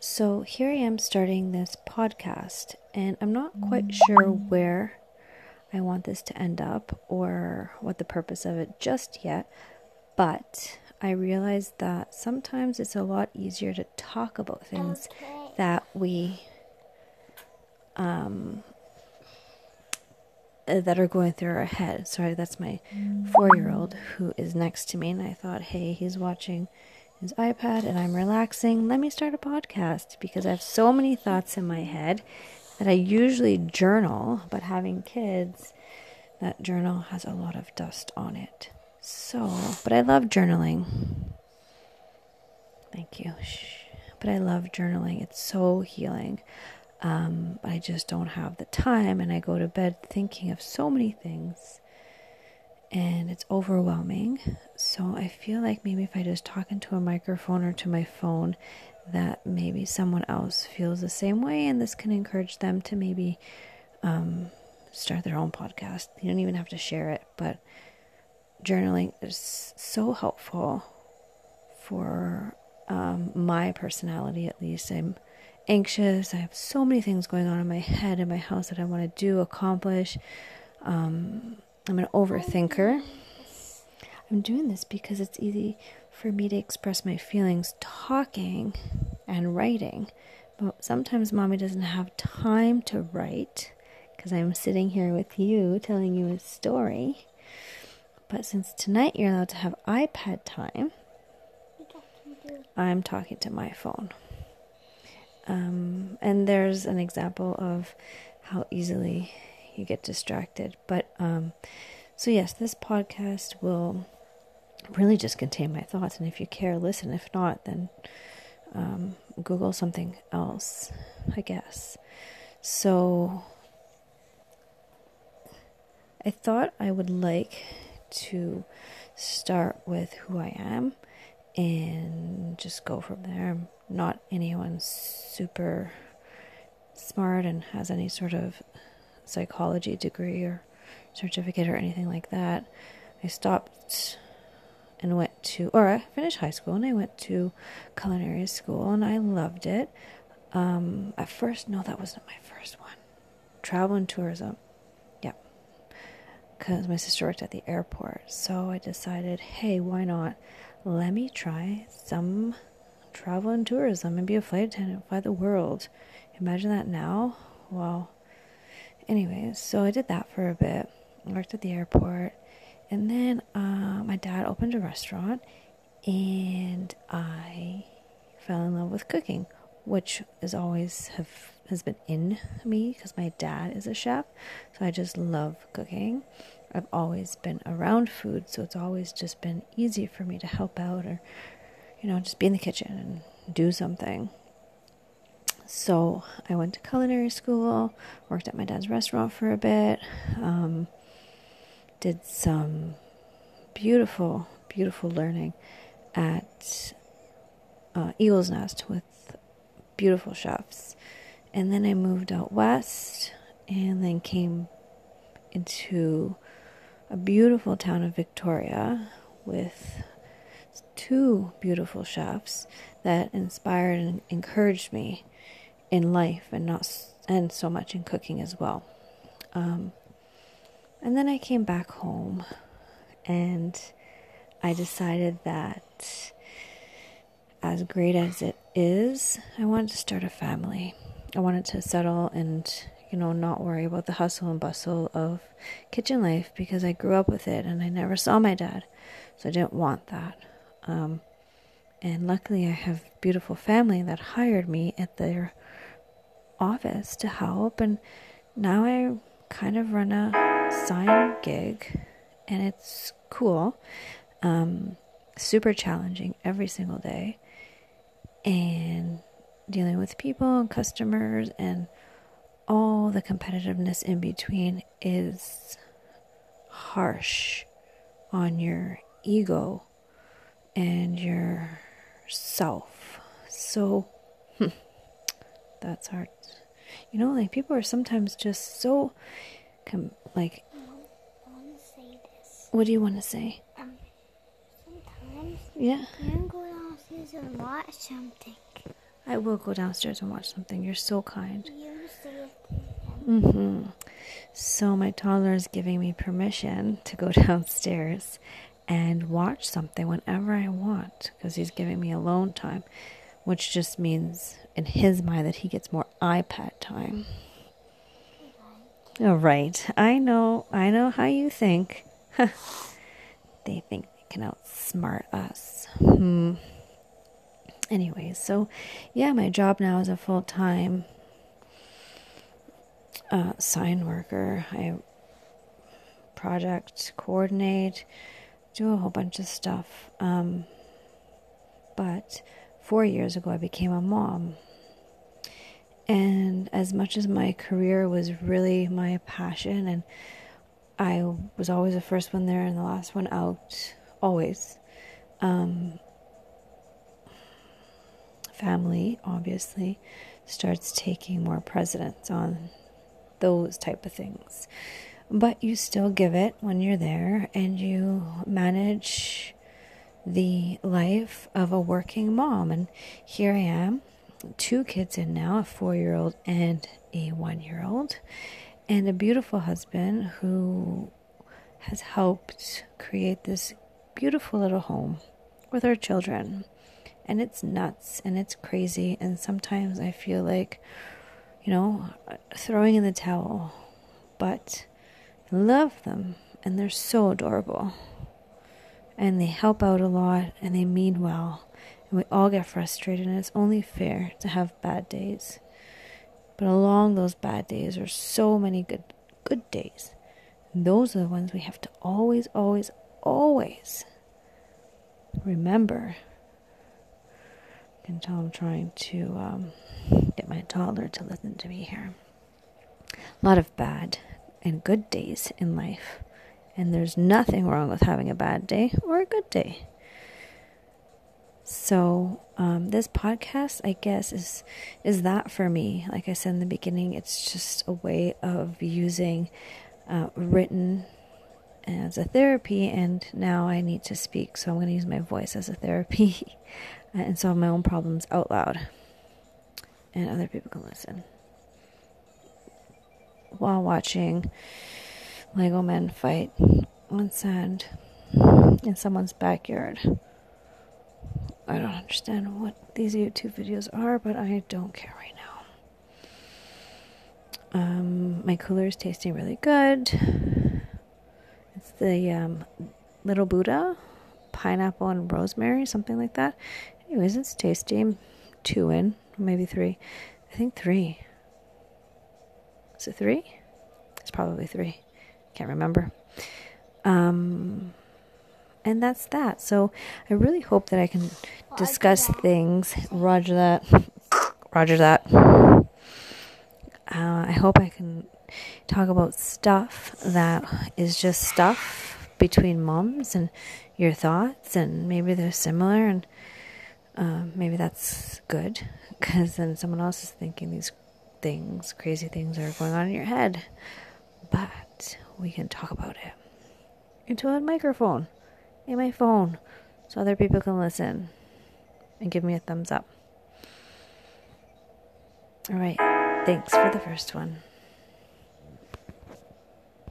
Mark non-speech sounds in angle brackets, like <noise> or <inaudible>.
So here I am starting this podcast, and I'm not quite sure where I want this to end up or what the purpose of it just yet, but I realized that sometimes it's a lot easier to talk about things Okay. that we um that are going through our head. Sorry, that's my four year old who is next to me, and I thought, hey, he's watching his iPad and I'm relaxing. Let me start a podcast because I have so many thoughts in my head that I usually journal, but having kids, that journal has a lot of dust on it. So, but I love journaling. Thank you. But I love journaling. It's so healing. Um, I just don't have the time, and I go to bed thinking of so many things, and it's overwhelming. So I feel like maybe if I just talk into a microphone or to my phone, that maybe someone else feels the same way, and this can encourage them to maybe um, start their own podcast. You don't even have to share it, but journaling is so helpful for um, my personality, at least. I'm anxious. I have so many things going on in my head in my house that I want to do, accomplish. Um, I'm an overthinker. I'm doing this because it's easy for me to express my feelings talking and writing. But sometimes mommy doesn't have time to write because I'm sitting here with you telling you a story. But since tonight you're allowed to have iPad time, I'm talking to my phone. Um, and there's an example of how easily you get distracted. But um, so, yes, this podcast will really just contain my thoughts. And if you care, listen. If not, then um, Google something else, I guess. So, I thought I would like to start with who I am and just go from there. I'm not anyone super smart and has any sort of psychology degree or certificate or anything like that. I stopped and went to, or I finished high school and I went to culinary school and I loved it. Um, at first, no, that wasn't my first one. Travel and tourism. Yep. Because my sister worked at the airport. So I decided, hey, why not? Let me try some travel and tourism and be a flight attendant, fly the world. Imagine that now. Wow. Anyways, so I did that for a bit. Worked at the airport. And then uh, my dad opened a restaurant and I fell in love with cooking, which is always have has been in me because my dad is a chef. So I just love cooking. I've always been around food, so it's always just been easy for me to help out or you know, just be in the kitchen and do something. So I went to culinary school, worked at my dad's restaurant for a bit, um, did some beautiful, beautiful learning at uh, Eagle's Nest with beautiful chefs. And then I moved out west and then came into a beautiful town of Victoria with two beautiful chefs that inspired and encouraged me in life and not and so much in cooking as well. Um, and then I came back home and I decided that as great as it is, I wanted to start a family. I wanted to settle and, you know, not worry about the hustle and bustle of kitchen life because I grew up with it and I never saw my dad. So I didn't want that. Um, and luckily, I have beautiful family that hired me at their office to help. And now I kind of run a sign gig, and it's cool. Um, super challenging every single day, and dealing with people and customers and all the competitiveness in between is harsh on your ego and your self. So <laughs> hmm, that's hard. You know, like people are sometimes just so com- like I want to say this. what do you want to say? Um, sometimes Yeah. going on downstairs and watch something. I will go downstairs and watch something. You're so kind. You say it to him. hmm So my toddler is giving me permission to go <laughs> downstairs and watch something whenever I want because he's giving me alone time, which just means in his mind that he gets more iPad time. All right, I know, I know how you think. <laughs> they think they can outsmart us. Hmm. Anyway, so yeah, my job now is a full time uh, sign worker. I project coordinate, do a whole bunch of stuff. Um, but four years ago, I became a mom. And as much as my career was really my passion, and I was always the first one there and the last one out, always. Um, family, obviously, starts taking more precedence on those type of things. But you still give it when you're there and you manage the life of a working mom. And here I am, two kids in now, a four year old and a one year old, and a beautiful husband who has helped create this beautiful little home with our children. And it's nuts and it's crazy. And sometimes I feel like, you know, throwing in the towel. But I love them and they're so adorable. And they help out a lot and they mean well. And we all get frustrated, and it's only fair to have bad days. But along those bad days are so many good good days. And those are the ones we have to always, always, always remember. I can tell I'm trying to um, get my toddler to listen to me here. A lot of bad and good days in life. And there's nothing wrong with having a bad day or a good day. So um, this podcast, I guess, is is that for me. Like I said in the beginning, it's just a way of using uh, written as a therapy, and now I need to speak, so I'm going to use my voice as a therapy <laughs> and solve my own problems out loud, and other people can listen while watching Lego men fight on sand in someone's backyard. I don't understand what these YouTube videos are, but I don't care right now. Um, my cooler is tasting really good. It's the um, Little Buddha, pineapple and rosemary, something like that. Anyways, it's tasty. Two in, maybe three. I think three. Is it three? It's probably three. Can't remember. Um, and that's that. So I really hope that I can discuss things. Roger that. Roger that. Uh, I hope I can talk about stuff that is just stuff between moms and your thoughts, and maybe they're similar, and uh, maybe that's good because then someone else is thinking these things, crazy things are going on in your head. But we can talk about it into a microphone in my phone so other people can listen and give me a thumbs up. All right. Thanks for the first one.